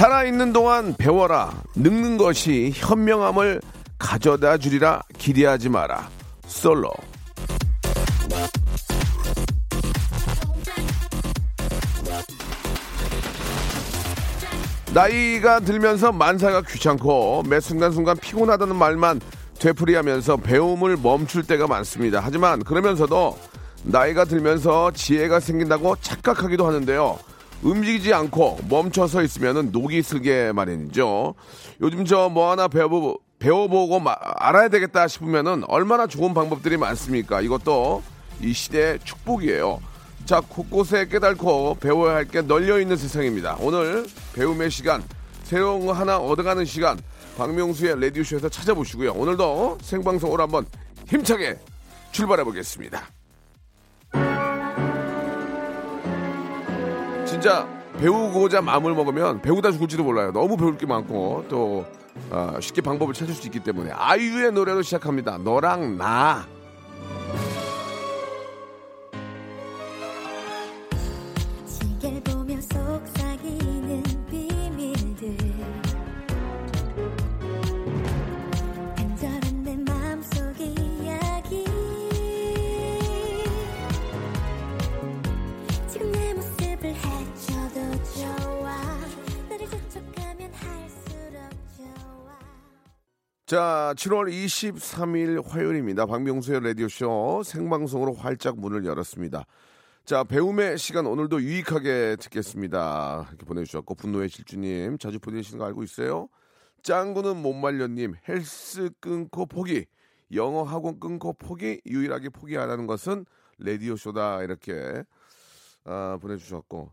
살아있는 동안 배워라. 늙는 것이 현명함을 가져다 주리라 기대하지 마라. 솔로. 나이가 들면서 만사가 귀찮고 매 순간순간 피곤하다는 말만 되풀이하면서 배움을 멈출 때가 많습니다. 하지만 그러면서도 나이가 들면서 지혜가 생긴다고 착각하기도 하는데요. 움직이지 않고 멈춰서 있으면 녹이 슬게 마련이죠. 요즘 저 뭐 하나 배워, 배워보고 마, 알아야 되겠다 싶으면은 얼마나 좋은 방법들이 많습니까? 이것도 이 시대의 축복이에요. 자, 곳곳에 깨달고 배워야 할 게 널려 있는 세상입니다. 오늘 배움의 시간, 새로운 거 하나 얻어가는 시간, 박명수의 라디오쇼에서 찾아보시고요. 오늘도 생방송으로 한번 힘차게 출발해 보겠습니다. 진짜 배우고자 마음을 먹으면 배우다 죽을지도 몰라요. 너무 배울 게 많고 또 어, 쉽게 방법을 찾을 수 있기 때문에 아이유의 노래로 시작합니다. 너랑 나. 자, 7월 23일 화요일입니다. 박명수의 라디오쇼 생방송으로 활짝 문을 열었습니다. 자, 배움의 시간 오늘도 유익하게 듣겠습니다. 이렇게 보내주셨고, 분노의 실주님, 자주 보내주시는 거 알고 있어요? 짱구는 못 말려님, 헬스 끊고 포기, 영어 학원 끊고 포기, 유일하게 포기 안 하는 것은 라디오쇼다. 이렇게, 아, 보내주셨고,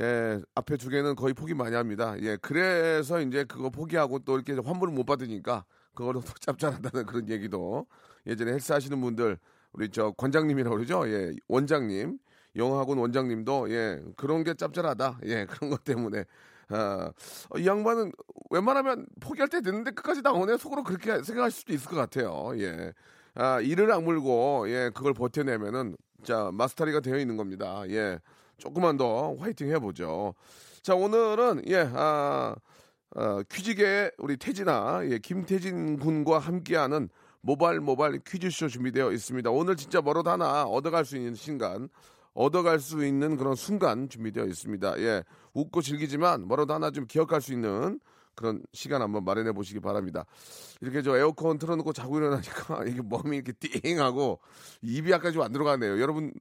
예, 앞에 두 개는 거의 포기 많이 합니다. 예, 그래서 이제 그거 포기하고 또 이렇게 환불을 못 받으니까 그거로 또 짭짤하다는 그런 얘기도 예전에 헬스 하시는 분들 우리 저 관장님이라고 그러죠. 예, 원장님, 영어학원 원장님도 예, 그런 게 짭짤하다. 예, 그런 것 때문에 아, 어, 이 양반은 웬만하면 포기할 때 됐는데 끝까지 나오네 속으로 그렇게 생각할 수도 있을 것 같아요. 예. 아, 이를 악물고 예, 그걸 버텨내면은 자, 마스터리가 되어 있는 겁니다. 예. 조금만 더 화이팅 해 보죠. 자, 오늘은, 예, 아, 어, 퀴즈계의 우리 태진아, 예, 김태진 군과 함께하는 모발 모발 퀴즈쇼 준비되어 있습니다. 오늘 진짜 뭐라도 하나 얻어갈 수 있는 순간, 얻어갈 수 있는 그런 순간 준비되어 있습니다. 예, 웃고 즐기지만 뭐라도 하나 좀 기억할 수 있는 그런 시간 한번 마련해 보시기 바랍니다. 이렇게 저 에어컨 틀어놓고 자고 일어나니까 이게 몸이 이렇게 띵하고 입이 약간 좀 안 들어가네요. 여러분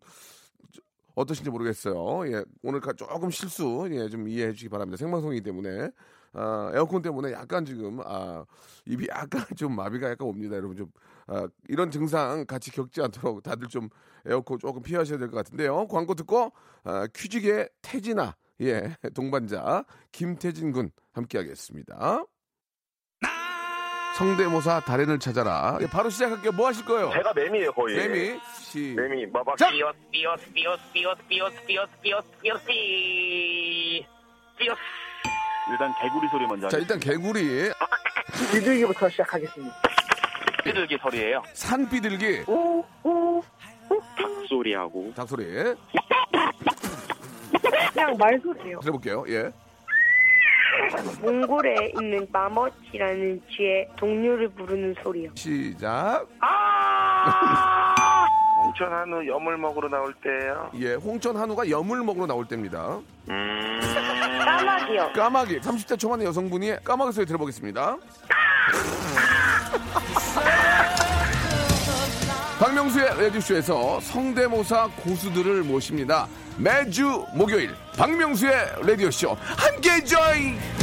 어떠신지 모르겠어요. 예, 오늘 가- 조금 실수 예, 좀 이해해 주시기 바랍니다. 생방송이기 때문에 아, 에어컨 때문에 약간 지금 아, 입이 약간 좀 마비가 약간 옵니다. 여러분 좀 아, 이런 증상 같이 겪지 않도록 다들 좀 에어컨 조금 피하셔야 될 것 같은데요. 광고 듣고 아, 퀴즈계 태진아 예 동반자 김태진 군 함께하겠습니다. 성대모사 달인을 찾아라. 예, 바로 시작할게요. 뭐 하실 거예요? 제가 매미예요 거의. 매미 시 매미 마박. 자! 삐엇 삐엇 삐엇 삐엇 삐엇 삐엇 삐엇 삐엇 삐. 삐엇. 일단 개구리 소리 먼저 자 일단 개구리 비둘기부터 시작하겠습니다. 비둘기 소리예요. 산비둘기 소리하고 닭 소리 그냥 말소리예요. 들어볼게요. 예. 몽골에 있는 마멋이라는 쥐의 동료를 부르는 소리요. 시작. 홍천 한우 염을 먹으러 나올 때예요. 예, 홍천 한우가 염을 먹으러 나올 때입니다. 음. 까마귀요. 까마귀 30대 초반의 여성분이 까마귀 소리 들어보겠습니다. 박명수의 라디오쇼에서 성대모사 고수들을 모십니다. 매주 목요일 박명수의 라디오쇼 함께 join.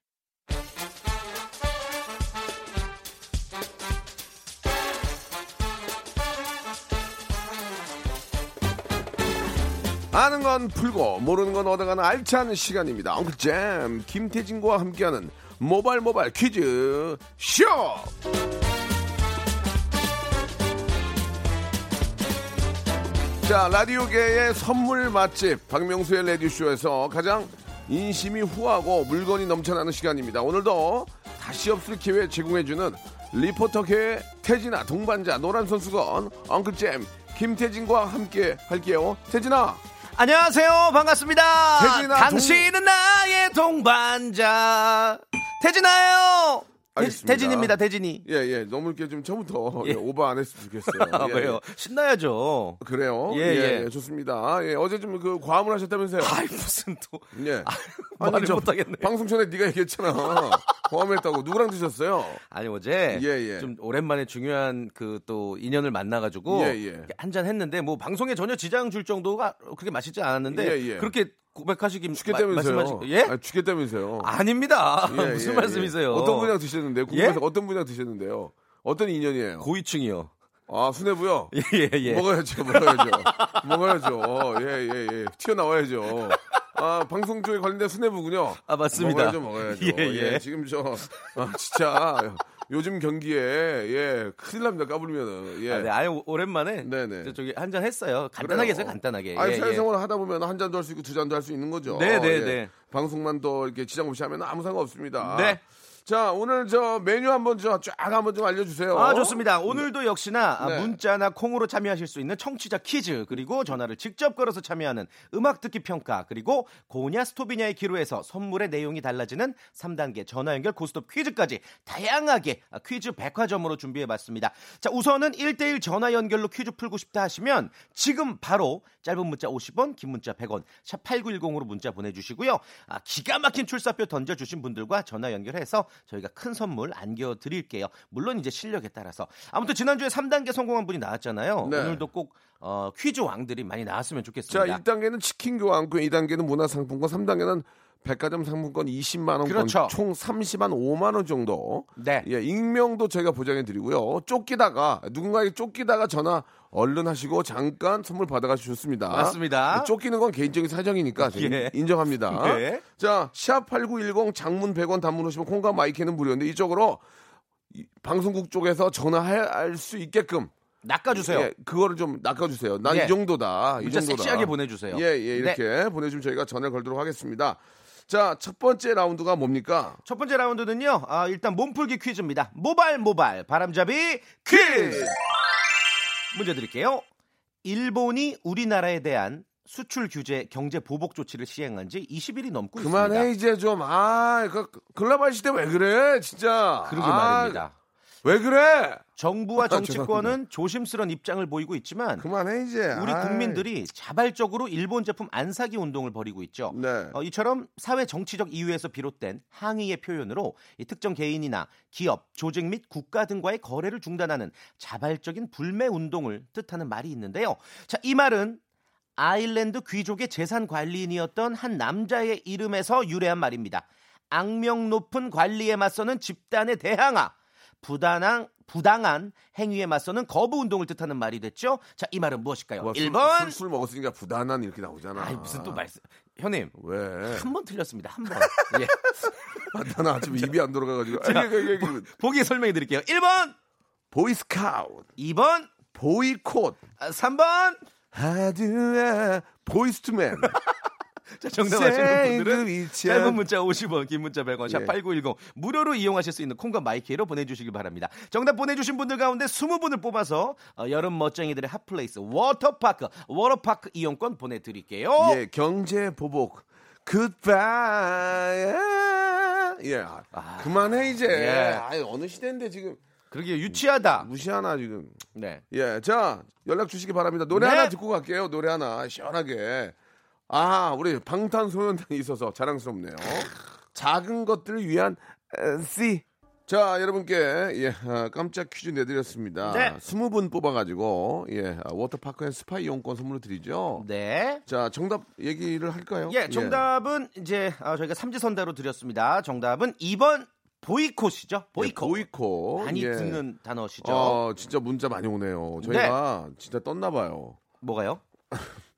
아는 건 풀고 모르는 건 얻어가는 알찬 시간입니다. 엉클잼 김태진과 함께하는 모발 모발 퀴즈 쇼. 자 라디오계의 선물 맛집 박명수의 라디오 쇼에서 가장 인심이 후하고 물건이 넘쳐나는 시간입니다. 오늘도 다시 없을 기회 제공해주는 리포터계의 태진아 동반자 노란 선수건 엉클잼 김태진과 함께 할게요. 태진아. 안녕하세요. 반갑습니다. 태진아, 당신은 나의 동반자. 태진아요. 알겠습니다. 태진입니다. 태진이. 예, 예. 너무 이렇게 좀 처음부터 예. 예, 오버 안 했으면 좋겠어요. 아, 예, 왜요? 신나야죠. 예. 그래요? 예, 예, 예. 예, 좋습니다. 예, 어제 좀 그 과음을 하셨다면서요? 아이 무슨 또 예. 말을 저 못하겠네. 방송 전에 네가 얘기했잖아. 과음했다고. 누구랑 드셨어요? 아니 어제 예, 예. 좀 오랜만에 중요한 그 또 인연을 만나가지고 예, 예. 한잔 했는데 뭐 방송에 전혀 지장 줄 정도가 그렇게 맛있지 않았는데 예, 예. 그렇게 고백하시기 죽겠다면서요? 말씀하시 예? 아, 죽겠다면서요? 아닙니다. 예, 무슨 예, 말씀이세요? 예. 어떤 분이랑 드셨는데요? 궁금해서 예? 어떤 분이랑 드셨는데요? 어떤 인연이에요? 고위층이요. 아, 수뇌부요? 예, 예. 먹어야죠, 먹어야죠. 먹어야죠. 예, 예, 예. 튀어나와야죠. 아, 방송 쪽에 관련된 수뇌부군요. 아, 맞습니다. 먹어야죠, 먹어야죠. 예, 예. 지금 저, 아, 진짜, 요즘 경기에, 예, 큰일 납니다, 까불면은. 예. 아, 네, 아예 오- 오랜만에 네네. 저기 한 잔 했어요. 간단하게. 했어요, 간단하게. 아니, 예, 예. 사회생활을 하다 보면 한 잔도 할 수 있고 두 잔도 할 수 있는 거죠. 네, 네, 예. 네. 방송만 또 이렇게 지장 없이 하면 아무 상관 없습니다. 네. 자, 오늘 저 메뉴 한번 저쫙 한번 좀 알려주세요. 아, 좋습니다. 오늘도 역시나 아, 네. 문자나 콩으로 참여하실 수 있는 청취자 퀴즈, 그리고 전화를 직접 걸어서 참여하는 음악 듣기 평가, 그리고 고냐 스토비냐의 기로에서 선물의 내용이 달라지는 3단계 전화 연결 고스톱 퀴즈까지 다양하게 아, 퀴즈 백화점으로 준비해 봤습니다. 자, 우선은 1대1 전화 연결로 퀴즈 풀고 싶다 하시면 지금 바로 짧은 문자 50원, 긴 문자 100원, 샵 8910으로 문자 보내주시고요. 아, 기가 막힌 출사표 던져주신 분들과 전화 연결해서 저희가 큰 선물 안겨 드릴게요. 물론 이제 실력에 따라서. 아무튼 지난주에 3단계 성공한 분이 나왔잖아요. 네. 오늘도 꼭 어, 퀴즈 왕들이 많이 나왔으면 자, 좋겠습니다. 1단계는 치킨 교환권, 2단계는 문화상품권, 3단계는 백화점 상품권 20만 원권, 그렇죠. 총 30만 5만 원 정도. 네. 예, 익명도 저희가 보장해 드리고요. 쫓기다가 누군가에게 쫓기다가 전화 얼른 하시고 잠깐 선물 받아가시면 좋습니다. 맞습니다. 쫓기는 건 개인적인 사정이니까 예. 인정합니다. 네. 자, 샵8910 장문 100원 단문 오시면 콩과 마이크는 무료인데 이쪽으로 이 방송국 쪽에서 전화할 수 있게끔 낚아주세요. 예, 그거를 좀 낚아주세요. 난이 예. 정도다. 이 정도다. 섹시하게 보내주세요. 예, 예, 이렇게 보내주면 저희가 전화를 걸도록 하겠습니다. 자, 첫 번째 라운드가 뭡니까? 첫 번째 라운드는요. 아, 일단 몸풀기 퀴즈입니다. 모발 모발 바람잡이 퀴즈. 문제 드릴게요. 일본이 우리나라에 대한 수출 규제 경제 보복 조치를 시행한 지 20일이 넘고 그만해 있습니다. 이제 좀. 아, 그 글로벌 시대 왜 그래? 진짜. 그러게 아, 말입니다. 왜 그래? 정부와 아, 정치권은 조심스런 입장을 보이고 있지만 그만해 이제. 우리. 국민들이 자발적으로 일본 제품 안 사기 운동을 벌이고 있죠. 네. 어, 이처럼 사회 정치적 이유에서 비롯된 항의의 표현으로 이 특정 개인이나 기업, 조직 및 국가 등과의 거래를 중단하는 자발적인 불매 운동을 뜻하는 말이 있는데요. 자, 이 말은 아일랜드 귀족의 재산 관리인이었던 한 남자의 이름에서 유래한 말입니다. 악명 높은 관리에 맞서는 집단의 대항아. 부당한 부당한 행위에 맞서는 거부 운동을 뜻하는 말이 됐죠. 자, 이 말은 무엇일까요? 뭐 술, 1번. 술, 술 먹었으니까 부단한 이렇게 나오잖아. 아니, 무슨 또 말씀. 형님, 왜? 한 번 틀렸습니다. 한 번. 예. 아, 나는 아침 입이 안 돌아가가지고. 아, 이게, 이게, 보기 설명해 드릴게요. 1번, 보이스카우트, 2번, 보이콧, 아, 3번. 하드아, 보이스투맨. 자, 정답 아시는 분들은 샌드위치. 짧은 문자 50원, 긴 문자 100원, 예. 샵8910 무료로 이용하실 수 있는 콩과 마이크로 보내주시길 바랍니다. 정답 보내주신 분들 가운데 20분을 뽑아서 어, 여름 멋쟁이들의 hot place 워터파크, 워터파크 이용권 보내드릴게요. 예, 경제 보복. 굿바이. 예. 그만해 이제. 예. 아니, 어느 시대인데 지금 그러게 유치하다. 무시하나 지금. 네. 예, 자 연락 주시기 바랍니다. 노래 네. 하나 듣고 갈게요. 노래 하나 시원하게. 아, 우리 방탄소년단이 있어서 자랑스럽네요. 작은 것들을 위한 C. 자, 여러분께 예, 아, 깜짝 퀴즈 내드렸습니다. 네. 20분 뽑아가지고 예, 아, 워터파크 and 스파 이용권 선물로 드리죠. 네. 자, 정답 얘기를 할까요? 예, 정답은 이제 아, 저희가 삼지선다로 드렸습니다. 정답은 2번 보이콧이죠. 보이콧. 보이콧. 많이 예. 듣는 단어시죠. 어, 진짜 문자 많이 오네요. 저희가 진짜 떴나 봐요. 뭐가요?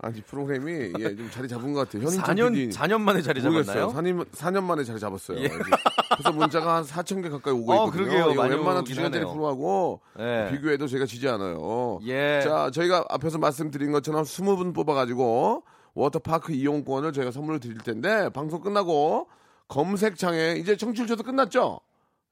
아니 프로그램이 예, 좀 자리 잡은 것 같아요. 현인철 4년 PD 4년 만에 자리 모르겠어요. 잡았나요? 4년, 4년 만에 자리 잡았어요. 예. 그래서 문자가 한 4천 개 가까이 오고 어, 있거든요. 그러게요. 웬만한 오긴 2시간짜리 하네요. 프로하고 예. 비교해도 저희가 지지 않아요. 예. 자, 저희가 앞에서 말씀드린 것처럼 20분 뽑아 가지고 워터파크 이용권을 저희가 선물로 드릴 텐데 방송 끝나고 검색창에 이제 청취율조사 끝났죠?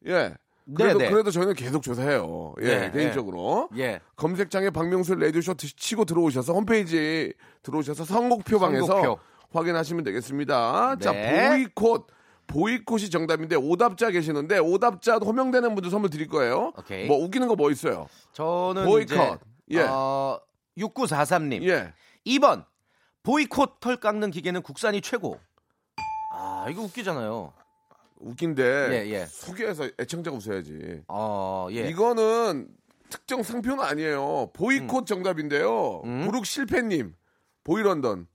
예. 그래도, 네, 네. 그래도 저희는 계속 조사해요. 예, 네, 개인적으로. 예. 검색창에 박명수 드- 치고 들어오셔서 홈페이지 들어오셔서 선곡표 방에서 선곡표. 확인하시면 되겠습니다. 자, 네. 보이콧. 보이콧이 정답인데 오답자 계시는데 오답자 호명되는 분들 선물 드릴 거예요. 오케이. 뭐 웃기는 거 뭐 있어요? 저는 보이콧. 예. 어, 6943님. 예. 2번 보이콧 털 깎는 기계는 국산이 최고. 아, 이거 웃기잖아요. 웃긴데 예, 예. 소개해서 애청자가 웃어야지. 어, 예. 이거는 특정 상표는 아니에요. 보이콧 정답인데요. 음. 부룩 실패님. 보이런던.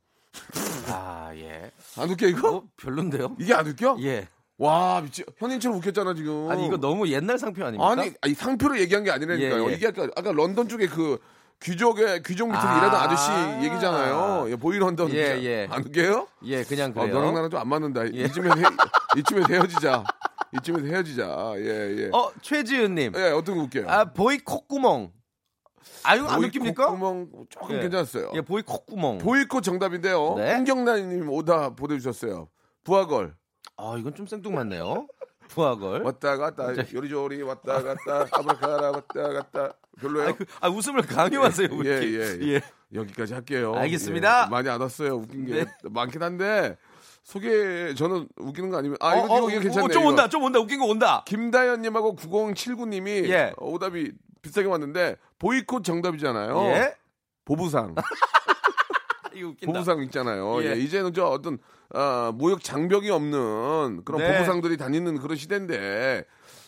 아, 예. 안 웃겨 이거? 어, 별론데요? 이게 안 웃겨? 예. 와 미치 현인처럼 웃겼잖아 지금. 아니 이거 너무 옛날 상표 아닙니까? 아니, 아니, 상표를 얘기한 게 아니라니까요. 예, 예. 이게 아까, 아까 런던 쪽에 그 귀족의 귀족 밑에서 아. 일하던 아저씨 얘기잖아요. 예, 보이런던. 예, 진짜. 예. 안 웃겨요? 예, 그냥 어, 그래요. 너랑 나랑 좀 안 맞는다. 예. 이쯤에서 헤, 이쯤에서 헤어지자. 이쯤에서 헤어지자. 예, 예. 어, 최지은 님. 예, 어떤 거 웃겨요? 아, 보이 콧구멍. 아, 이거 안 보이 웃깁니까? 콧구멍 조금 예. 괜찮았어요. 예, 보이 콧구멍. 보이 콧 정답인데요. 네. 홍경란님 오다 보내주셨어요. 부하걸. 아, 이건 좀 생뚱맞네요. 부하걸. 왔다 갔다 요리조리 왔다 갔다 아브라카라 왔다 갔다 별로예요? 아, 그, 아, 웃음을 강요하세요. 왜 예, 이렇게. 예, 예. 여기까지 할게요. 알겠습니다. 예, 많이 안 왔어요. 웃긴 게 네. 많긴 한데 소개 저는 웃기는 거 아니면 아 이거 어, 어, 이거, 이거 괜찮네. 어, 좀 이거. 온다, 좀 온다. 웃긴 거 온다. 김다현님하고 9079님이 예. 오답이 비슷하게 왔는데 보이콧 정답이잖아요. 예. 보부상. 보부상 있잖아요. 예. 예, 이제는 저 어떤 아, 무역 장벽이 없는 그런 네. 보부상들이 다니는 그런 시대인데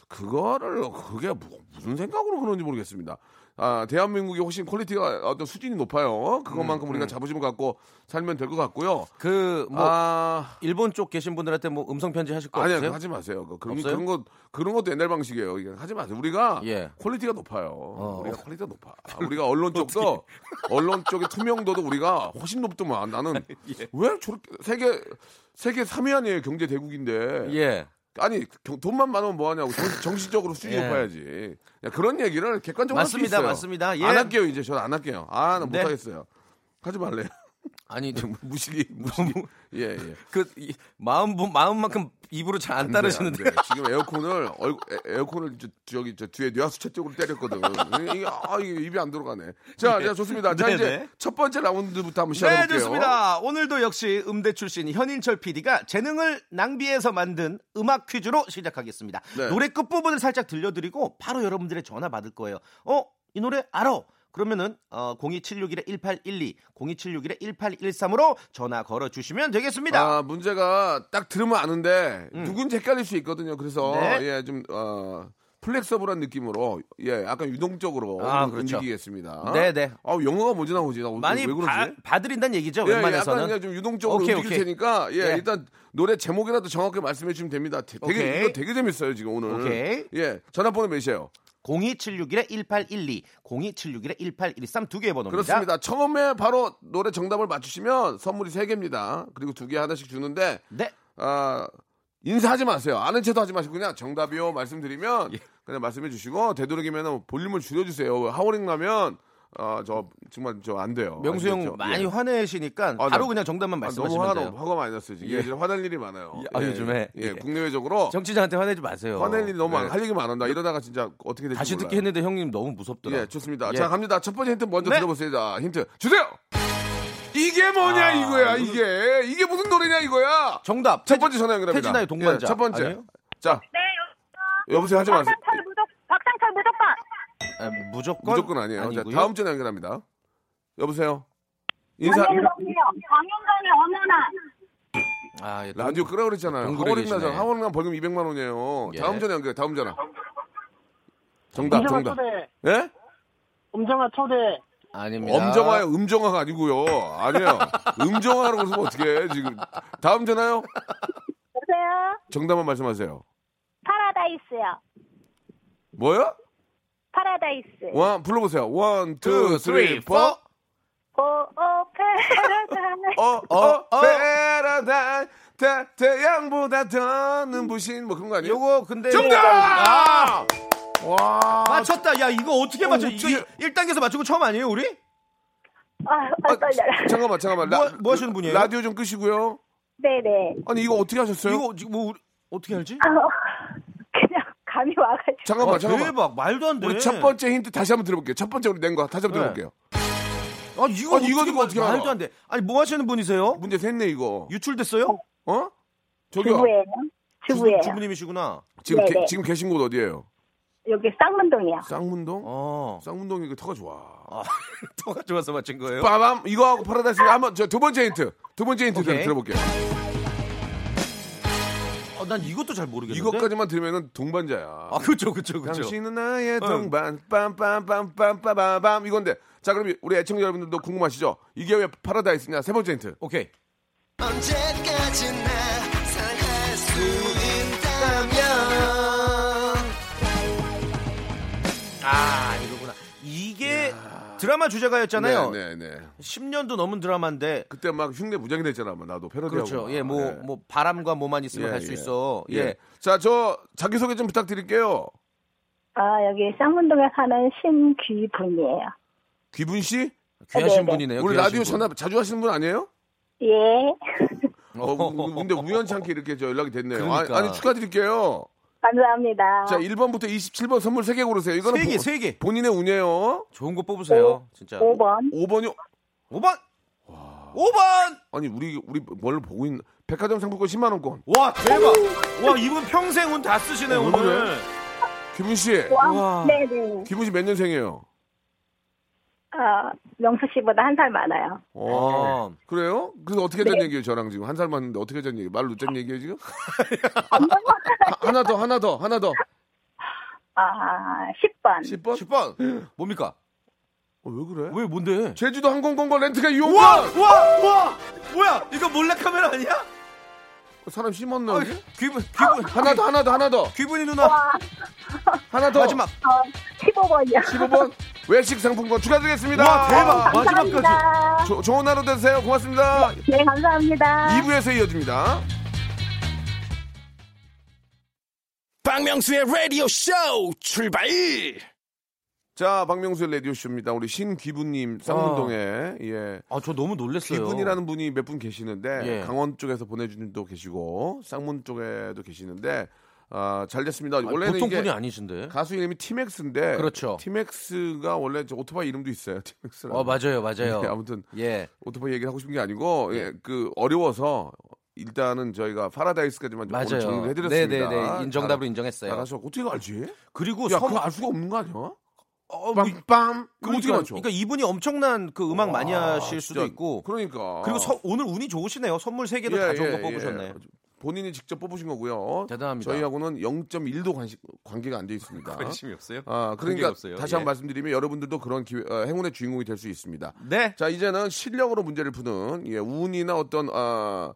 그거를 그게 뭐- 무슨 생각으로 그런지 모르겠습니다. 아, 대한민국이 훨씬 quality가 어떤 수준이 높아요. 음, 그것만큼 우리가 자부심을 갖고 살면 될 것 같고요. 그, 뭐, 아, 일본 쪽 계신 분들한테 뭐 음성 편지 하실 거 아니요, 없어요? 하지 마세요. 그- 그런, 없어요? 그런 것 그런 것도 옛날 방식이에요. 이게 하지 마세요. 우리가 예. quality가 높아요. 어. 우리가 quality가 높아. 우리가 언론 쪽도 언론 쪽의 투명도도 우리가 훨씬 높더만. 나는 예. 왜 저렇게 세계 세계 3위 아니에요 경제 대국인데. 예. 아니 경- 돈만 많으면 뭐 하냐고 정신적으로 수준이 예. 높아야지. 야, 그런 얘기를 객관적으로 맞습니다, 있어요. 맞습니다. 예. 안 할게요 이제 저는 안 할게요. 아, 나 네. 못하겠어요. 하지 말래요. 아니, 무식이 무식이. 예 예. 그, 이, 마음, 마음만큼 입으로 잘 안 따르시는데. 지금 에어컨을 얼굴 에, 어컨을 저, 저기 저 뒤에 뇌하수체 쪽으로 때렸거든. 이게 아 이게 입이 안 들어가네. 자, 자 좋습니다. 자 네, 이제 네. 첫 번째 라운드부터 한번 시작해 네, 볼게요. 좋습니다. 오늘도 역시 음대 출신 현인철 PD가 재능을 낭비해서 만든 음악 퀴즈로 시작하겠습니다. 네. 노래 끝 부분을 살짝 들려드리고 바로 여러분들의 전화 받을 거예요. 어? 이 노래 알아? 그러면은 어, 02761-1812, 02761-1813으로 전화 걸어 주시면 되겠습니다. 아, 문제가 딱 들으면 아는데 누군지 헷갈릴 수 있거든요. 그래서 음. 네. 예, 좀 어, 플렉서블한 느낌으로 예, 약간 유동적으로 아, 그렇죠. 움직이겠습니다. 네, 네. 아, 영어가 뭔지 나오지? 나 많이 왜 그러지? 봐, 봐드린다는 얘기죠. 예, 약간 웬만해서는. 그냥 좀 유동적으로 오케이, 움직일 오케이. 테니까 예, 예. 일단 노래 제목이라도 정확하게 말씀해 주시면 됩니다. 되- 되게 오케이. 이거 되게 재밌어요 지금 오늘. 오케이. 예, 전화번호 몇이에요? 02761-1812, 02761-1813두 개의 번호입니다. 그렇습니다. 처음에 바로 노래 정답을 맞추시면 선물이 세 개입니다. 그리고 두 개 하나씩 주는데 네. 아, 인사하지 마세요. 아는 체도 하지 마시고 그냥 정답이요 말씀드리면 예. 그냥 말씀해 주시고 되도록이면 볼륨을 줄여 주세요. 하워링 나면 아, 저 정말 저 안 돼요. 명수 형 아시겠죠? 많이 예. 화내시니까 아, 바로 네. 그냥 정답만 아, 너무 말씀하시면 화가, 돼요. 화가 많이 났어요. 지금 예. 요즘 화낼 일이 많아요. 예, 아, 요즘에? 예, 예. 국내외적으로 정치자한테 화내지 마세요. 화낼 일이 너무 많아. 네. 할 얘기 많은다. 이러다가 진짜 어떻게 될지 다시 몰라요. 듣기 했는데 형님 너무 무섭더라. 예, 좋습니다. 예. 자, 갑니다. 첫 번째 힌트 먼저 네. 들어보세요. 자, 힌트 주세요. 이게 뭐냐 아, 이거야 이거- 이게 이게 무슨 노래냐 이거야. 정답. 첫 번째 전화 연결합니다. 태진아의 동반자. 예, 첫 번째. 아니에요? 자, 네, 여보세요 하지 마세요. 박상철 무적, 박상철 아, 무조건 무조건 아니에요. 자, 아니고요. 다음 전화 연결합니다. 여보세요. 인사 어느 날. 아, 예, 라디오 끄라 그랬잖아요. 동굴에 하워링 계시네. 나잖아. 하워링 나 벌금 200만 원이에요. 예. 다음 전화 연결. 다음 전화. 정답, 정답. 예? 엄정아 초대. 아닙니다. 엄정화요, 음정화가 아니고요. 아니에요. 음정화라고 그러면 어떻게 해, 지금. 다음 전화요? 여보세요? 정답만 말씀하세요. 파라다이스요. 뭐요? 파라다이스. one, 불러보세요. one, two, three, four. 오오. 어, 어, 어, 베라다, 태, 태양보다 더 눈부신, 뭐 그런 거 아니에요? 요거 근데 정답! 아, 와. 맞췄다. 야, 이거 어떻게 맞춰? 어떻게- 이거 1단계에서 맞춘 거 처음 아니에요, 우리? 아, 아, 떨려라. 잠깐만, 잠깐만. 뭐- 뭐 하시는 분이에요? 라디오 좀 끄시고요. 네네. 아니, 이거 어떻게 하셨어요? 이거 지금 뭐 우리 어떻게 알지? 아, 감이 와가지고. 잠깐만, 아, 잠깐만. 대박. 말도 안 돼. 우리 첫 번째 힌트 다시 한번 들어볼게요. 첫 번째 우리 낸 거 다시 한번 네. 들어볼게요. 아, 이거 아니, 이거 어떻게, 이거 어떻게 알아? 말도 안 돼. 아니, 뭐 하시는 분이세요? 문제 샜네, 이거. 유출됐어요? 어? 저기요. 주부예요. 주부예요. 주, 부 님이시구나 지금. 게- 지금 계신 곳 어디예요? 여기 쌍문동이요. 쌍문동? 어. 쌍문동이 그 터가 좋아. 터가 좋아서 맞춘 거예요? 빠밤 이거하고 파라다이스 한번 저 두 번째 힌트. 두 번째 힌트 오케이. 들어볼게요. 어, 난 이것도 잘 모르겠는데. 이것까지만 들으면은 동반자야. 아, 그렇죠, 그렇죠, 그렇죠. 당신은 나의 응. 동반 빰빰빰빰빰빰빰 이건데 자 그럼 우리 애청자 여러분들도 궁금하시죠? 이게 왜 파라다이스냐? 세 번째 힌트. 오케이. 아, 드라마 주제가였잖아요. 네, 네, 네. 10년도 넘은 드라마인데 그때 막 흉내 무장이 됐잖아. 막 나도 패러디하고. 그렇죠. 막. 예, 뭐, 네. 뭐 바람과 뭐만 있으면 예, 갈수 예. 있어. 예. 예. 자, 저 자기 소개 좀 부탁드릴게요. 아, 여기 쌍문동에 사는 신귀분이에요. 귀분 씨? 귀하신 네네. 분이네요. 우리 귀하신 라디오 분. 전화 자주 하시는 분 아니에요? 예. 어, 우- 근데 우연치 않게 이렇게 저 연락이 됐네요. 그러니까. 아, 니 축하드릴게요. 감사합니다. 자, 1번부터 27번 선물 3개 고르세요. 이거는 세 개, 보- 세 개. 본인의 운이에요. 좋은 거 뽑으세요. 진짜. 5번. 5번이요. 5번. 5번. 아니, 우리 우리 뭘 보고 있는 백화점 상품권 10만 원권. 와, 대박. 와, 이분 평생 운 다 쓰시네, 어, 왜 오늘. 그래? 귀분 씨. 와. 네네. 귀분 씨몇 년생이에요? 아, 명수 씨보다 한 살 많아요. 어. 어. 그래요? 그래서 어떻게 된 네. 얘기예요, 저랑 지금 한살 맞는데 어떻게 된 얘기? 말로 짠 얘기예요 지금? 하- 하나 더, 하나 더, 하나 더. 아, 10번. 10번? 10번. 뭡니까? 어, 왜 그래? 왜 뭔데? 제주도 항공권과 렌트카 이용권. 우와! 우와! 우와! 뭐야? 이거 몰래카메라 아니야? 사람 심었네. 아? 귀분 귀분 하나 더, 하나 더, 하나 더. 귀분이 누나 하나 더. 마지막. 어, 15번이요. 15번 외식 상품권 축하드리겠습니다. 와, 대박. 마지막까지. 감사합니다. 조- 좋은 하루 되세요. 고맙습니다. 네, 감사합니다. 2부에서 이어집니다. 박명수의 라디오 쇼 출발 자, 박명수의 라디오쇼입니다. 우리 신귀분님, 쌍문동에, 예. 아, 저 너무 놀랐어요. 귀분이라는 분이 몇 분 계시는데, 예. 강원 쪽에서 보내준 분도 계시고, 쌍문 쪽에도 계시는데, 아, 잘 됐습니다. 아니, 원래는 보통 분이 아니신데. 가수 이름이 티맥스인데, 그렇죠. 티맥스가 원래 저 오토바이 이름도 있어요. 티맥스라고. 어, 맞아요. 맞아요. 예, 아무튼 예. 오토바이 얘기를 하고 싶은 게 아니고, 예, 그 어려워서 일단은 저희가 파라다이스까지만 좀 맞아요. 정리를 해드렸습니다. 네네네. 인정답으로 인정했어요. 잘하셔. 어떻게 알지? 그리고 야, 섬 그거 알 수가 없는 거 아니야? 어, 뭐, 빰빰. 그거 어떻게 그러니까, 맞춰? 그러니까 이분이 엄청난 그 음악 많이 와, 하실 수도 진짜. 있고. 그러니까. 그리고 서- 오늘 운이 좋으시네요. 선물 3개도 다 좋은 거 뽑으셨네. 본인이 직접 뽑으신 거고요. 대단합니다. 저희하고는 0.1도 관계가 안 돼 있습니다. 관심이 없어요? 아, 그러니까 없어요. 다시 예. 한번 말씀드리면 여러분들도 그런 기회, 어, 행운의 주인공이 될 수 있습니다. 네. 자, 이제는 실력으로 문제를 푸는 예, 운이나 어떤 아,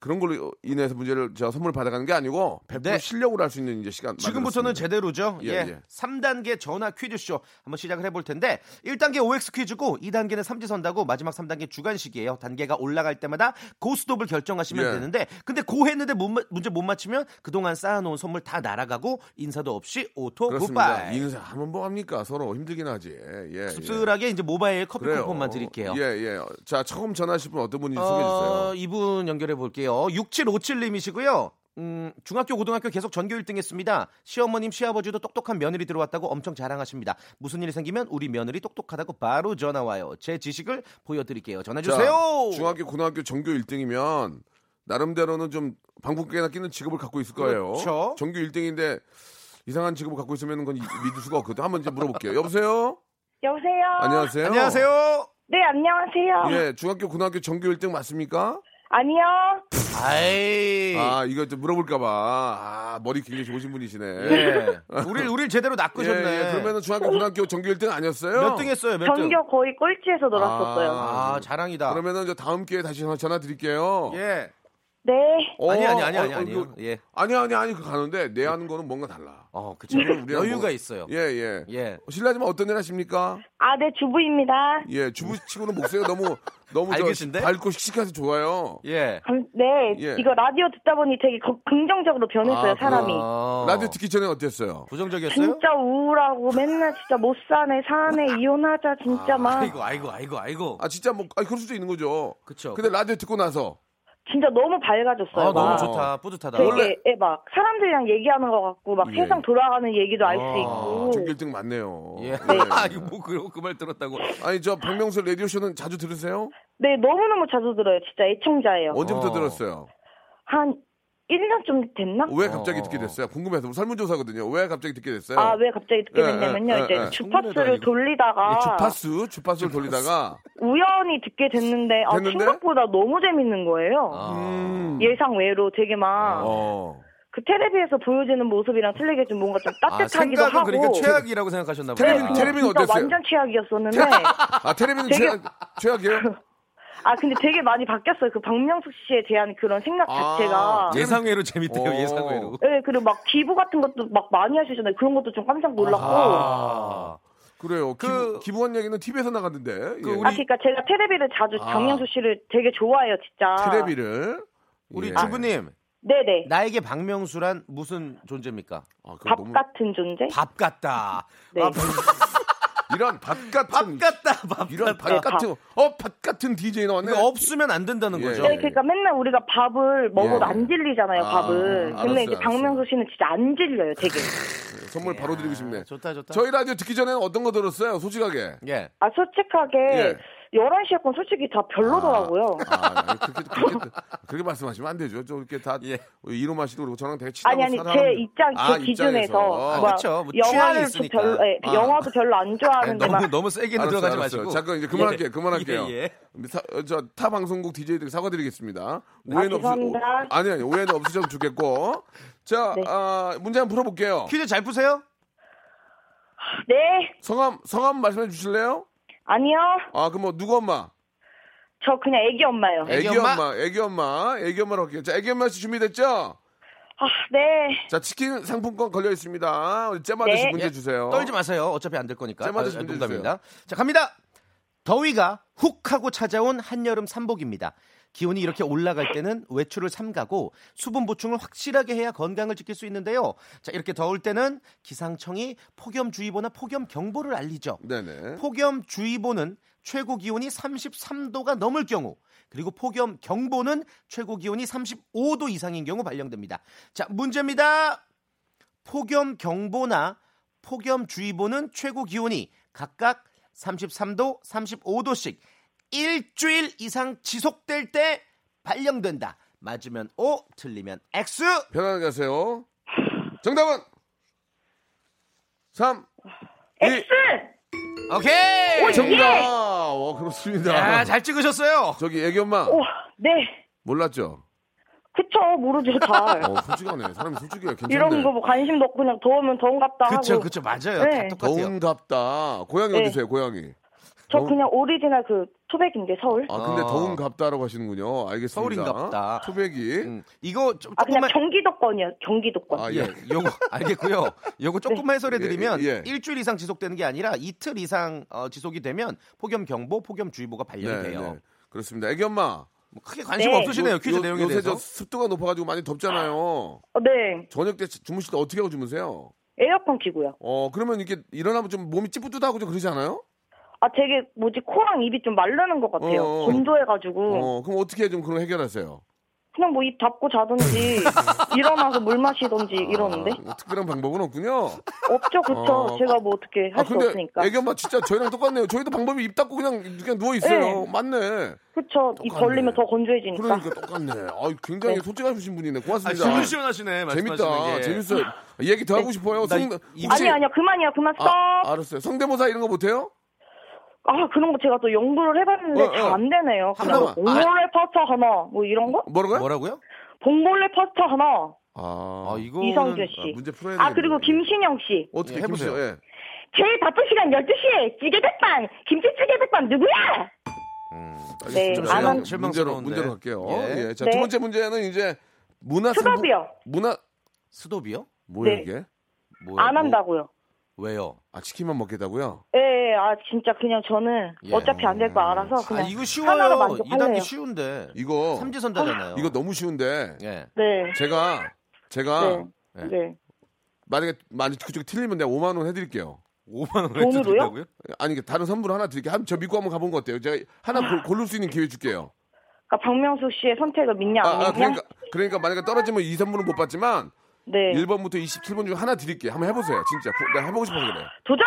그런 걸로 인해서 문제를 저 선물 받아가는 게 아니고 100% 네. 실력으로 할 수 있는 이제 시간 지금부터는 만들었습니다. 제대로죠. 예, 예, 예. 3단계 전화 퀴즈쇼 한번 시작을 해볼 텐데 1단계 OX 퀴즈고 2단계는 삼지선다고 마지막 3단계 주관식이에요. 단계가 올라갈 때마다 고스톱을 결정하시면 예. 되는데 근데 고 했는데 못 마- 문제 못 맞히면 그동안 쌓아놓은 선물 다 날아가고 인사도 없이 auto 그렇습니다. 굿바이. 인사 하면 뭐 합니까? 서로 힘들긴 하지. 예, 예. 씁쓸하게 이제 모바일 커피 그래요. 쿠폰만 드릴게요. 예, 예. 자, 처음 전화하실 분 어떤 분인지 소개해 주세요. 어, 이분 연결해 볼게요. 6757님이시고요. 음, 중학교, 고등학교 계속 전교 1등 했습니다. 시어머님, 시아버지도 똑똑한 며느리 들어왔다고 엄청 자랑하십니다. 무슨 일이 생기면 우리 며느리 똑똑하다고 바로 전화 와요. 제 지식을 보여드릴게요. 전화 자, 주세요. 중학교, 고등학교 전교 1등이면 나름대로는 좀 방북계나 끼는 직업을 갖고 있을 거예요. 그렇죠. 전교 1등인데 이상한 직업을 갖고 있으면 그건 이- 믿을 수가 없거든. 한번 이제 물어볼게요. 여보세요? 여보세요? 안녕하세요? 안녕하세요. 네, 안녕하세요. 예, 중학교, 고등학교 전교 1등 맞습니까? 아니요. 아이. 아, 이거 좀 물어볼까봐. 아, 머리 굉장히 좋으신 분이시네. 예. 우리 우리 제대로 낚으셨네. 예, 예. 그러면은 중학교, 고등학교 전교 1등 아니었어요? 몇 등 했어요? 몇 등? 전교 거의 꼴찌에서 놀았었어요. 아, 자랑이다. 그러면은 저 다음 기회에 다시 전화, 전화 드릴게요. 예. 네. 어, 아니 아니 아니 어, 아니 어. 이거- 예. 아니, 아니, 아니, 그 가는데 내 하는 거는 뭔가 달라. 어, 그쵸. 우리가 여유가 뭐- 있어요. 예, 예. 예. 실례지만 어떤 일 하십니까? 아, 네, 주부입니다. 예, 주부 치고는 목소리가 너무, 너무 저 밝으신데? 밝고 씩씩해서 좋아요. 예. 감- 네, 예. 이거 라디오 듣다 보니 되게 거- 긍정적으로 변했어요, 아, 사람이. 어. 라디오 듣기 전에 어땠어요? 부정적이었어요? 진짜 우울하고 맨날 진짜 못 사네, 사네, 이혼하자, 진짜 막. 아이고 아이고 아이고 아이고. 아, 진짜 뭐, 아, 그럴 수도 있는 거죠. 그쵸. 근데 라디오 듣고 나서. 진짜 너무 밝아졌어요. 아, 너무 막. 좋다. 뿌듯하다. 되게 예, 막 사람들이랑 얘기하는 것 같고 막 예. 세상 돌아가는 얘기도 알수 아, 있고 1등 맞네요. 예. 네. 아, 이거 뭐 그러고 그 말 들었다고. 아니, 저 박명수 라디오 쇼는 자주 들으세요? 네 너무너무 자주 들어요 진짜 애청자예요 언제부터 어. 들었어요? 한 1년 좀 됐나? 왜 갑자기 어. 듣게 됐어요? 궁금해서 설문조사거든요. 왜 갑자기 듣게 됐어요? 아 왜 갑자기 듣게 예, 됐냐면요 예, 이제 예, 예. 주파수를. 돌리다가 이 주파수, 주파수를 돌리다가 우연히 듣게 됐는데 아 됐는데? 생각보다 너무 재밌는 거예요 아. 음. 예상 외로 되게 막 어. 그 텔레비에서 보여지는 모습이랑 틀리게 좀 뭔가 좀 아, 따뜻하기도 생각은 하고 그러니까 최악이라고 생각하셨나 봐요. 네, 텔레비전 진짜 어땠어요? 완전 최악이었었는데 아, 텔레비전 되게- 최악, 최악이에요? 아 근데 되게 많이 바뀌었어요 그 박명숙 씨에 대한 그런 생각 아. 자체가 예상외로 재밌대요. 어. 예상외로. 네, 그리고 막 기부 같은 것도 막 많이 하시잖아요. 그런 것도 좀 깜짝 놀랐고. 아. 그래요. 그- 기부, 기부 한 얘기는 TV에서 나갔는데. 그 예. 우리- 아, 그러니까 제가 테레비를 자주 아. 박명수 씨를 되게 좋아해요, 진짜. 텔레비를. 우리 예. 주부님, 네네. 나에게 박명수란 무슨 존재입니까? 아, 밥 너무- 같은 존재? 밥 같다. 네. 아, 이런 밥 같은. 밥 같다. 밥 이런 같다. 밥 같은. 어, 밥 같은 DJ 나왔네. 그러니까 없으면 안 된다는 예. 거죠. 네, 그러니까 맨날 우리가 밥을 먹어도 예. 안 질리잖아요, 아, 밥을. 알았어요, 근데 이제 알았어요. 박명수 씨는 진짜 안 질려요, 되게. 선물 바로 드리고 싶네. 좋다, 좋다. 저희 라디오 듣기 전에는 어떤 거 들었어요? 솔직하게. 예. 아, 솔직하게, 예. 11시 에 건 솔직히 다 별로더라고요. 아, 아니, 그렇게, 그렇게, 그렇게 말씀하시면 안 되죠. 저 이렇게 다 예. 이로마 씨도 그렇고 저랑 되게 친하고 아니 아니 사람- 제 입장 제 아, 기준에서. 뭐 그쵸, 뭐 영화를 있으니까. 별로 예, 아. 영화도 별로 안 좋아하는데 너무 막 너무 세게 알았어요, 들어가지 알았어요. 마시고. 잠깐 이제 그만할게요. 예. 그만할게요. 예, 예. 저타 방송국 DJ들 사과드리겠습니다. 오해는 없 아, 죄송합니다. 아니 아니 오해는 없으셔도 좋겠고. 자, 네. 아, 문제 한번 풀어볼게요. 퀴즈 잘 푸세요? 네 성함 성함 말씀해 주실래요? 아니요 아, 그럼 뭐 누구 엄마? 저 그냥 애기 엄마요. 애기 애기 엄마? 엄마, 애기 엄마, 애기 엄마로 할게요. 자, 애기 엄마 씨 준비됐죠? 아, 네. 자, 치킨 상품권 걸려 있습니다. 우리 잼 아저씨 네. 문제 예, 주세요. 떨지 마세요. 어차피 안 될 거니까. 잼 아저씨 아, 문제 농담입니다. 자, 갑니다. 더위가 훅 하고 찾아온 한여름 삼복입니다. 기온이 이렇게 올라갈 때는 외출을 삼가고 수분 보충을 확실하게 해야 건강을 지킬 수 있는데요. 자, 이렇게 더울 때는 기상청이 폭염주의보나 폭염경보를 알리죠. 네네. 폭염주의보는 최고 기온이 33도가 넘을 경우 그리고 폭염 경보는 최고 기온이 35도 이상인 경우 발령됩니다. 자, 문제입니다. 폭염 경보나 폭염 주의보는 최고 기온이 각각 33도, 35도씩 일주일 이상 지속될 때 발령된다. 맞으면 O, 틀리면 X. 편안하게 하세요. 정답은 3, 2, X! 오케이. 정답! 어, 그렇습니다. 야, 잘 찍으셨어요. 저기 애기 엄마 오, 네. 몰랐죠? 그쵸, 모르죠, 잘. 어, 솔직하네. 사람이 솔직해요. 괜찮네. 이런 거 뭐 관심도 없고 그냥 더우면 더운갑다 그쵸, 하고. 그쵸, 맞아요. 네. 다 똑같아요. 더운갑다. 고향이 네. 어디세요, 고향이? 저 더운- 그냥 오리지널 그 토박인데, 서울. 아, 근데 어. 더운갑다라고 하시는군요. 알겠습니다. 서울인갑다. 토백이. 음, 이거 좀 아, 그냥 조금만 경기도권이요, 경기도권. 아, 예, 예. 요거 알겠고요. 요거 조금만 해설해 드리면 예, 예, 예. 일주일 이상 지속되는 게 아니라 이틀 이상 어, 지속이 되면 폭염 경보, 폭염 주의보가 발령이 네, 돼요. 네. 그렇습니다. 애기 엄마. 뭐 크게 관심 네. 없으시네요. 퀴즈 요- 내용에 요새 대해서. 저 습도가 높아가지고 많이 덥잖아요. 어, 네. 저녁 때 주무실 때 어떻게 하고 주무세요? 에어컨 키고요. 어, 그러면 이렇게 일어나면 좀 몸이 찌뿌듯하고 좀 그러지 않아요? 아, 되게, 뭐지, 코랑 입이 좀 마르는 것 같아요. 어, 어. 건조해가지고. 어, 그럼 어떻게 좀 그걸 해결하세요? 그냥 뭐 입 닫고 자든지 일어나서 물 마시든지 이러는데 아, 특별한 방법은 없군요. 없죠 그쵸 어. 제가 뭐 어떻게 할아수 없으니까 애기 엄마 진짜 저희랑 똑같네요. 저희도 방법이 입 닫고 그냥 그냥 누워 있어요. 네. 맞네. 그쵸 입. 벌리면 더 건조해지니까 그러니까 똑같네. 아 굉장히 네. 솔직하신 분이네. 아, 고맙습니다. 시원시원하시네. 말씀하시는 재밌다. 게. 재밌어요. 얘기 더 하고 싶어요. 나 성, 이- 혹시- 아니 아니요 그만이요 그만 스톱 아, 아, 알았어요. 성대모사 이런 거 못해요? 그런 거 제가 또 연구를 해봤는데 어, 어. 잘안 되네요 한 그냥 번만. 봉골레 파스타 하나 뭐 이런 거 뭐라고요? 뭐라고요? 봉골레 파스타 하나 아, 아, 이거 이성규 아, 씨 문제 풀어야 아. 그리고 김신영 씨 어떻게 예, 해보세요? 예. 제일 바쁜 시간 12시에 찌개 백반 김치찌개 백반 누구야 네, 알겠습니다. 안 한- 문제로. 문제로 갈게요. 예. 예. 자, 네. 두 번째 문제는 이제 문화 수갑이요 문화 스톱이요? 뭐야 네. 이게? 뭐야, 안 뭐- 한다고요 왜요? 아 치킨만 먹겠다고요? 예, 예, 아 진짜 그냥 저는 예. 어차피 안 될 거 알아서 아, 그냥 이거 하나로 쉬워요. 만족할래요. 2단계 쉬운데. 이거 삼지선다잖아요. 이거 너무 쉬운데 예. 네, 제가 제가 네, 네. 네. 만약에 만약 그쪽 틀리면 내가 5만 원 해드릴게요. 5만 원을 돈으로요? 드린다고요? 아니 이게 다른 선물 하나 드릴게요. 한, 저 믿고 한번 가본 거 어때요? 제가 하나 골, 고를 수 있는 기회 줄게요. 그러니까 박명수 씨의 선택을 믿냐 아, 안 아, 믿냐? 그러니까 그러니까 만약에 떨어지면 이 선물은 못 받지만 네. 1번부터 27번 중에 하나 드릴게요. 한번 해보세요. 진짜 구- 내가 해보고 싶어서 그래. 도전!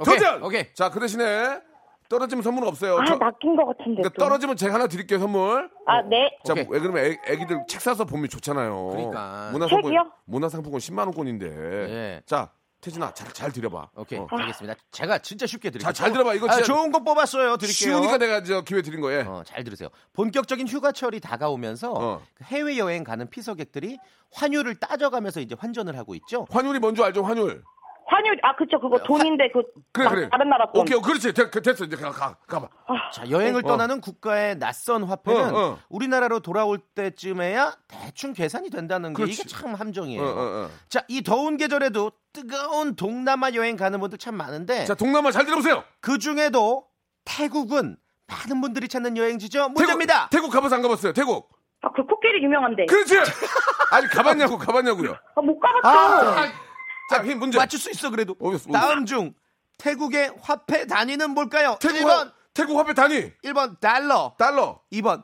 오케이, 도전! 오케이. 자, 그 대신에 떨어지면 선물은 없어요. 아, 저- 낚인 것 같은데. 그러니까 좀. 떨어지면 제가 하나 드릴게요 선물. 아, 네. 자, 오케이. 왜 그러면 애, 애기들 책 사서 보면 좋잖아요. 그러니까. 문화상품 책이요? 문화상품권 10만 원권인데. 예. 자, 태진아 잘, 잘 들여봐. 오케이, 어. 알겠습니다. 제가 진짜 쉽게 드릴게요. 자, 잘 들어봐. 이거 아, 진짜 좋은 거 뽑았어요. 드릴게요. 쉬우니까 내가 저 기회 드린 거예요. 어, 잘 들으세요. 본격적인 휴가철이 다가오면서 어. 해외 여행 가는 피서객들이 환율을 따져가면서 이제 환전을 하고 있죠. 환율이 뭔지 알죠? 환율. 환율, 아, 그쵸. 그거 돈인데, 그, 그래 나- 그래. 다른 나라 돈. 오케이, 그렇지. 됐, 됐어. 이제 가, 가, 가봐. 자, 여행을 어. 떠나는 국가의 낯선 화폐는 어, 어. 우리나라로 돌아올 때쯤에야 대충 계산이 된다는 게 그렇지. 이게 참 함정이에요. 어, 어, 어. 자, 이 더운 계절에도 뜨거운 동남아 여행 가는 분들 참 많은데 자, 동남아 잘 들어보세요. 그 중에도 태국은 많은 분들이 찾는 여행지죠. 문제입니다. 태국, 태국 가봐서 안 가봤어요. 태국. 아, 그 코끼리 유명한데. 그렇지. 아니 가봤냐고 가봤냐고요. 아, 못 가봤죠. 아, 자, 힘 문제. 맞출 수 있어 그래도. 어, 어. 다음 중 태국의 화폐 단위는 뭘까요? 태국 1번 태국 화폐 단위 1번 달러, 달러, 2번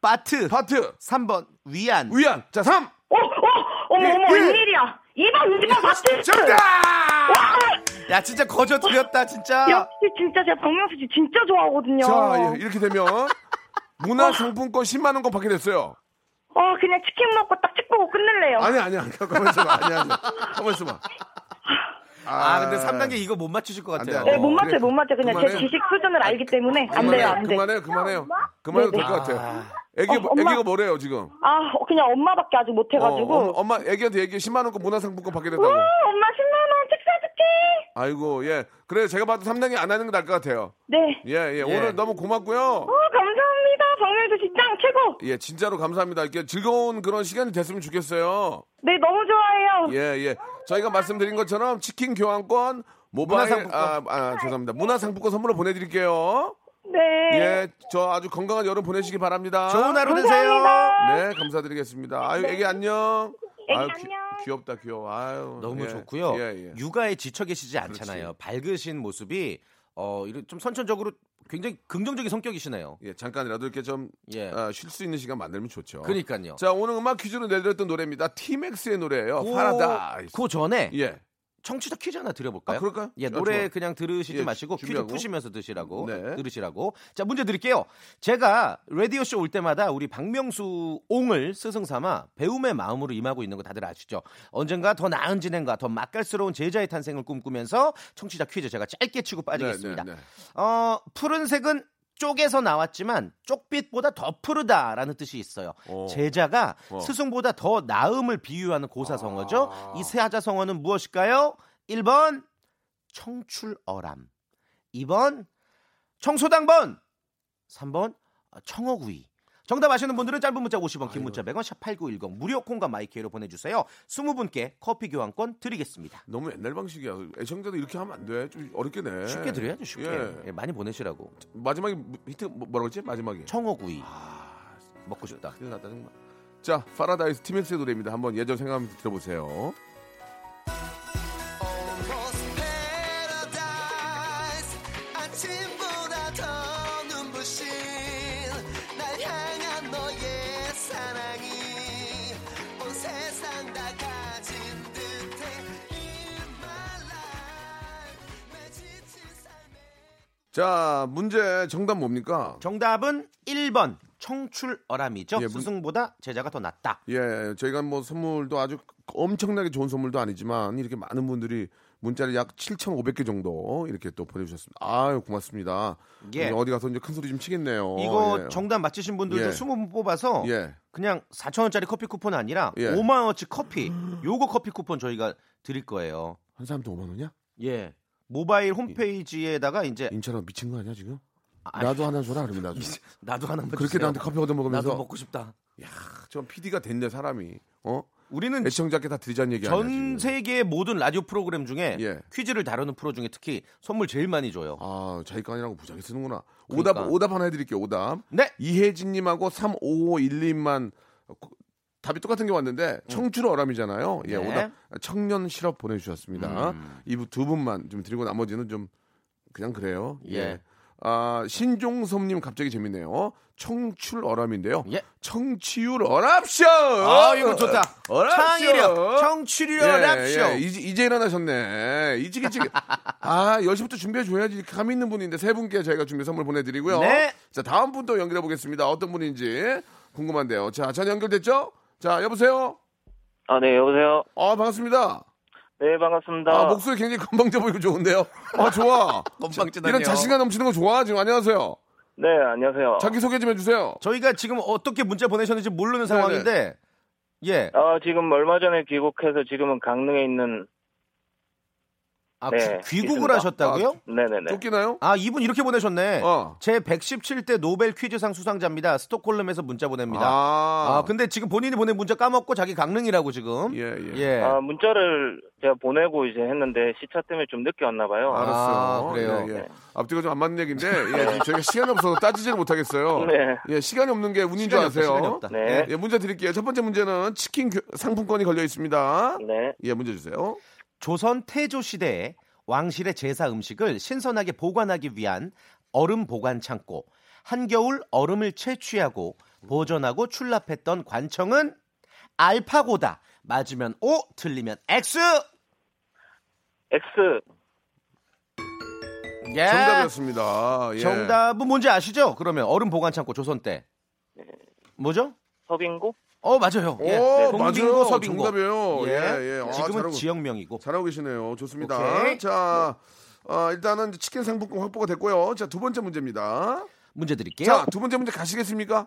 바트, 바트, 3번 위안. 위안. 자, 3. 어, 어, 어머, 어머, 일. 웬일이야. 2번, 2번 맞지? 정답! 야 진짜 거저 드렸다 진짜. 역시 진짜 제가 박명수 씨 진짜 좋아하거든요. 자, 예, 이렇게 되면 문화 상품권 10만 원 권 받게 됐어요. 어, 그냥 치킨 먹고 딱책 보고 끝낼래요. 아니 아니야. 가만 있어 봐. 아니 아니. 가만 있어 봐. 아 근데 3단계 이거 못 맞추실 것 같아요. 안 돼. 네, 못 맞춰요, 그래. 못 맞춰요. 그냥 그만해. 제 지식 수준을 알기 때문에 안 돼요, 안 돼. 그만해요. 그만해요. 그만해도 네, 될것 같아요. 애기 어, 엄마. 애기가 뭐래요, 지금? 아, 어, 그냥 엄마밖에 아직 못 해가지고. 어, 엄마, 엄마 애기한테 얘기해 10만 원권 문화 상품권 받게 됐다고. 우, 엄마 10만원 책 사줄게. 아이고, 예. 그래 제가 봐도 3단계 안 하는 게 나을 것 같아요. 네. 예, 예. 오늘 너무 고맙고요. 어, 감사합니다. 씨짱 최고. 예, 진짜로 감사합니다. 이렇게 즐거운 그런 시간이 됐으면 좋겠어요. 네, 너무 좋아해요. 예, 예. 저희가 말씀드린 것처럼 치킨 교환권, 모바일, 문화상품권. 아, 아, 죄송합니다. 문화상품권 선물로 보내드릴게요. 네. 예, 저 아주 건강한 여름 보내시기 바랍니다. 좋은 하루 되세요. 감사합니다. 네, 감사드리겠습니다. 아유, 애기 안녕. 애기 아유, 안녕. 귀엽다, 귀여워. 아유. 너무 예, 좋고요. 예, 예. 육아에 지쳐 계시지 않잖아요. 밝으신 모습이 어, 이런 좀 선천적으로 굉장히 긍정적인 성격이시네요. 예, 잠깐이라도 이렇게 좀 예. 쉴수 있는 시간 만들면 좋죠. 그러니까요. 자, 오늘 음악 퀴즈로 내드렸던 노래입니다. 티맥스의 노래예요. 파라다이스. 그 전에 예. 청취자 퀴즈 하나 드려볼까요? 아, 그럴까요? 예, 아, 노래 좋아. 그냥 들으시지 예, 마시고 준비하고. 퀴즈 푸시면서 드시라고 네. 들으시라고. 자, 문제 드릴게요. 제가 라디오 쇼 올 때마다 우리 박명수 옹을 스승 삼아 배움의 마음으로 임하고 있는 거 다들 아시죠? 언젠가 더 나은 진행과 더 맛깔스러운 제자의 탄생을 꿈꾸면서 청취자 퀴즈 제가 짧게 치고 빠지겠습니다. 네, 네, 네. 어, 푸른색은 쪽에서 나왔지만 쪽빛보다 더 푸르다라는 뜻이 있어요. 어. 제자가 어. 스승보다 더 나음을 비유하는 고사성어죠. 아. 이 세하자성어는 무엇일까요? 1번 청출어람 2번 청소당번 3번 청어구이 정답 아시는 분들은 짧은 문자 50원 긴 문자 100원 샵 8910 무료 콩과 마이크로 보내주세요 20분께 커피 교환권 드리겠습니다 너무 옛날 방식이야. 애청자도 이렇게 하면 안 돼. 좀 어렵게 내. 쉽게 드려야죠 쉽게 예. 예, 많이 보내시라고 마지막에 힌트 뭐- 뭐라고 했지? 마지막에. 청어구이 먹고 싶다 큰일 났다 정말. 자, 파라다이스 티맥스의 노래입니다. 한번 예전 생각하면 들어보세요. 자, 문제 정답 뭡니까? 정답은 1번 청출어람이죠. 예, 문- 스승보다 제자가 더 낫다. 예, 저희가 뭐 선물도 아주 엄청나게 좋은 선물도 아니지만 이렇게 많은 분들이 문자를 약 7,500개 정도 이렇게 또 보내주셨습니다. 아유, 고맙습니다. 예. 어디 가서 이제 큰 소리 좀 치겠네요. 이거 예. 정답 맞히신 분들도 예. 20분 뽑아서 예. 그냥 4천 원짜리 커피 쿠폰 아니라 예. 5만 원어치 커피 요거 커피 쿠폰 저희가 드릴 거예요. 한 사람도 5만 원이야? 예. 모바일 홈페이지에다가 이제 인천아 미친 거 아니야 지금? 아니, 나도 하나 줘라 그러면 나도. 나도 하나만 그렇게 주세요. 나한테 커피 얻어 먹으면서 나도 먹고 싶다. 전 PD가 됐네 사람이. 어? 우리는 애청자께 다 드리자는 얘기 아니야 전 지금. 세계 모든 라디오 프로그램 중에 예. 퀴즈를 다루는 프로 중에 특히 선물 제일 많이 줘요. 아, 자기 거 아니라고 무지하게 쓰는구나. 그러니까. 오답 오답 하나 해드릴게요. 오답. 네. 이혜진님하고 3551님만 답이 똑같은 게 왔는데 청출 어람이잖아요. 예, 음. 네. 오답 청년 시럽 보내주셨습니다. 음. 이두 분만 좀 드리고 나머지는 좀 그냥 그래요. 예. 예. 아 신종섭님 갑자기 재밌네요. 청출 어람인데요. 예. 청취율 어랍쇼. 아, 이거 좋다. 어랍쇼. 창의력, 청취력 랍쇼. 예, 이제, 이제 일어나셨네. 일찍 일찍. 아, 10시부터 준비해 줘야지. 감 있는 분인데 세 분께 저희가 준비 선물 보내드리고요. 네. 자, 다음 분 또 연결해 보겠습니다. 어떤 분인지 궁금한데요. 자, 전화 연결됐죠? 자, 여보세요? 아, 네, 여보세요? 아, 반갑습니다. 네, 반갑습니다. 아, 목소리 굉장히 건방져 보이고 좋은데요? 아, 좋아. 건방지다뇨. 이런 자신감 넘치는 거 좋아. 지금 안녕하세요. 네, 안녕하세요. 자기소개 좀 해주세요. 저희가 지금 어떻게 문자 보내셨는지 모르는 상황인데 예. 아, 지금 얼마 전에 귀국해서 지금은 강릉에 있는 아, 네, 귀, 국을 있습니다. 하셨다고요? 네네네. 쫓기나요? 아, 이분 이렇게 보내셨네. 어. 제 117대 노벨 퀴즈상 수상자입니다. 스톡홀름에서 문자 보냅니다. 아, 아, 근데 지금 본인이 보낸 문자 까먹고 자기 강릉이라고 지금. 예, 예. 예. 아, 문자를 제가 보내고 이제 했는데 시차 때문에 좀 늦게 왔나 봐요. 알았어요. 아, 그래요? 예, 예. 앞뒤가 좀 안 맞는 얘기인데, 예, 지금 저희가 시간이 없어서 따지지를 못하겠어요. 네. 예, 시간이 없는 게 운인 줄 아세요. 시간이 없다. 네. 예, 문제 드릴게요. 첫 번째 문제는 치킨 교- 상품권이 걸려 있습니다. 네. 예, 문제 주세요. 조선 태조 시대에 왕실의 제사 음식을 신선하게 보관하기 위한 얼음 보관 창고. 한겨울 얼음을 채취하고 보존하고 출납했던 관청은 알파고다. 맞으면 O, 틀리면 X. X. 예. 정답이었습니다. 예. 정답은 뭔지 아시죠? 그러면 얼음 보관 창고 조선 때. 뭐죠? 서빙고? 어 맞아요. 예. 오, 동빙고 맞아요. 서빙고. 정답이에요. 예. 예, 예. 아, 지금은 잘하고- 지역명이고. 잘하고 계시네요. 좋습니다. 오케이. 자, 어, 일단은 치킨 상품권 확보가 됐고요. 자, 두 번째 문제입니다. 문제 드릴게요. 자, 두 번째 문제 가시겠습니까?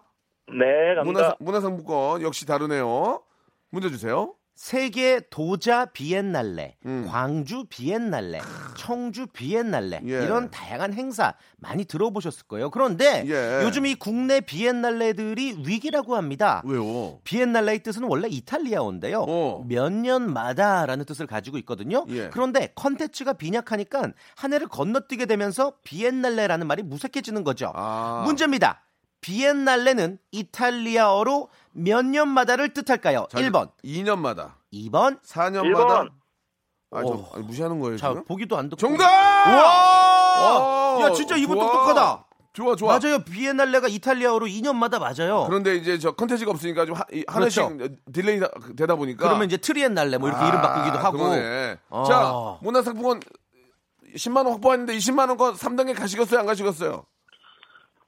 네, 문화, 갑니다. 문화상품권 역시 다르네요. 문제 주세요. 세계 도자 비엔날레, 음. 광주 비엔날레, 청주 비엔날레 예. 이런 다양한 행사 많이 들어보셨을 거예요. 그런데 예. 요즘 이 국내 비엔날레들이 위기라고 합니다. 왜요? 비엔날레의 뜻은 원래 이탈리아어인데요. 어. 몇 년마다라는 뜻을 가지고 있거든요. 예. 그런데 컨텐츠가 빈약하니까 한 해를 건너뛰게 되면서 비엔날레라는 말이 무색해지는 거죠. 아. 문제입니다. 비엔날레는 이탈리아어로 몇 년마다를 뜻할까요? 자, 1번, 2년마다, 2번. 4년마다. 1번. 아, 저. 아니, 무시하는 거예요, 자, 지금? 보기도 안 듣고. 정답! 와! 오, 야, 진짜 이분 좋아. 똑똑하다. 좋아, 좋아. 맞아요. 비엔날레가 이탈리아어로 2년마다 맞아요. 그런데 이제 저 컨텐츠가 없으니까 좀 하, 이- 하나씩 delay 다- 되다 보니까. 그러면 이제 트리엔날레 뭐 이렇게 이름 바꾸기도 하고. 아, 그러네. 아. 자, 문화상품권 10만 원 확보했는데 20만 원권 3단계 가시겠어요? 안 가시겠어요?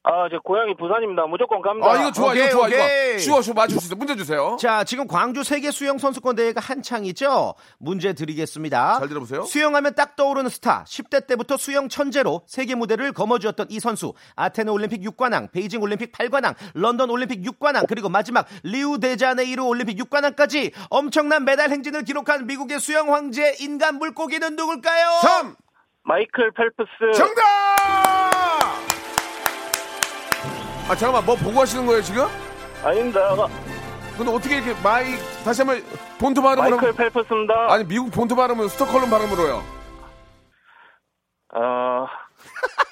아, 제 고향이 부산입니다. 무조건 갑니다. 아, 이거 좋아, 오케이, 이거 좋아, 오케이. 이거. 쉬워, 쉬워, 맞출 수 있어. 문제 주세요. 자, 지금 광주 세계 수영 선수권 대회가 한창이죠. 문제 드리겠습니다. 잘 들어보세요. 수영하면 딱 떠오르는 스타. 10대 때부터 수영 천재로 세계 무대를 거머쥐었던 이 선수. 아테네 올림픽 6관왕, 베이징 올림픽 8관왕, 런던 올림픽 6관왕, 그리고 마지막 리우 데자네이루 올림픽 6관왕까지 엄청난 메달 행진을 기록한 미국의 수영 황제 인간 물고기는 누굴까요? 3! 마이클 펠프스. 정답! 아, 잠깐만, 뭐 보고 하시는 거예요, 지금? 아닙니다. 근데 어떻게 이렇게 마이, 다시 한번 본토 발음으로. 마이클 펠프스입니다. 아니, 미국 본토 발음은 스톡홀름 발음으로요. 어,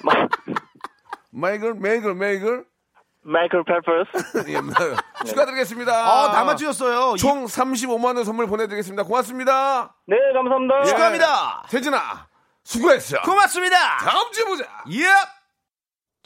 마, 마이글, 메이글, 메이글. 마이클 펠프스. 예, 뭐, 축하드리겠습니다. 아, 다 맞추셨어요. 총 35만 원 선물 보내드리겠습니다. 고맙습니다. 네, 감사합니다. 예. 축하합니다. 태진아, 수고했어. 고맙습니다. 다음 주에 보자. 예.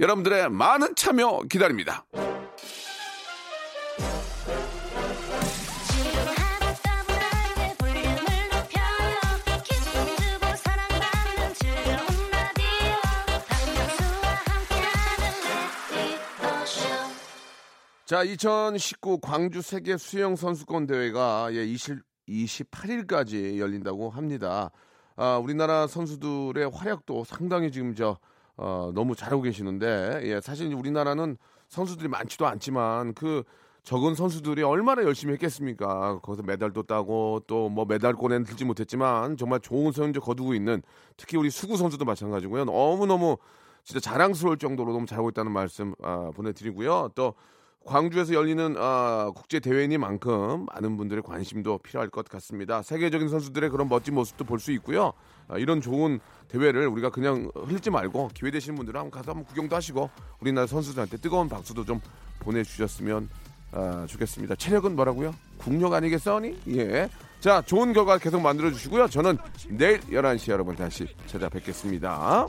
여러분들의 많은 참여 기다립니다. 자, 2019 광주 세계 수영 선수권 대회가 예, 20, 28일까지 열린다고 합니다. 아, 우리나라 선수들의 활약도 상당히 지금 저 어, 너무 잘하고 계시는데 예, 사실 우리나라는 선수들이 많지도 않지만 그 적은 선수들이 얼마나 열심히 했겠습니까? 거기서 메달도 따고 또 뭐 메달권에는 들지 못했지만 정말 좋은 성적 거두고 있는 특히 우리 수구 선수도 마찬가지고요. 너무너무 진짜 자랑스러울 정도로 너무 잘하고 있다는 말씀 아, 보내드리고요. 또 광주에서 열리는 아, 국제 대회니만큼 많은 분들의 관심도 필요할 것 같습니다. 세계적인 선수들의 그런 멋진 모습도 볼 수 있고요. 아, 이런 좋은 대회를 우리가 그냥 흘리지 말고 기회 되시는 분들은 한번 가서 한번 구경도 하시고 우리나라 선수들한테 뜨거운 박수도 좀 보내주셨으면 아, 좋겠습니다. 체력은 뭐라고요? 국력 아니겠어니? 예. 자, 좋은 결과 계속 만들어 주시고요. 저는 내일 11시에 여러분 다시 찾아뵙겠습니다.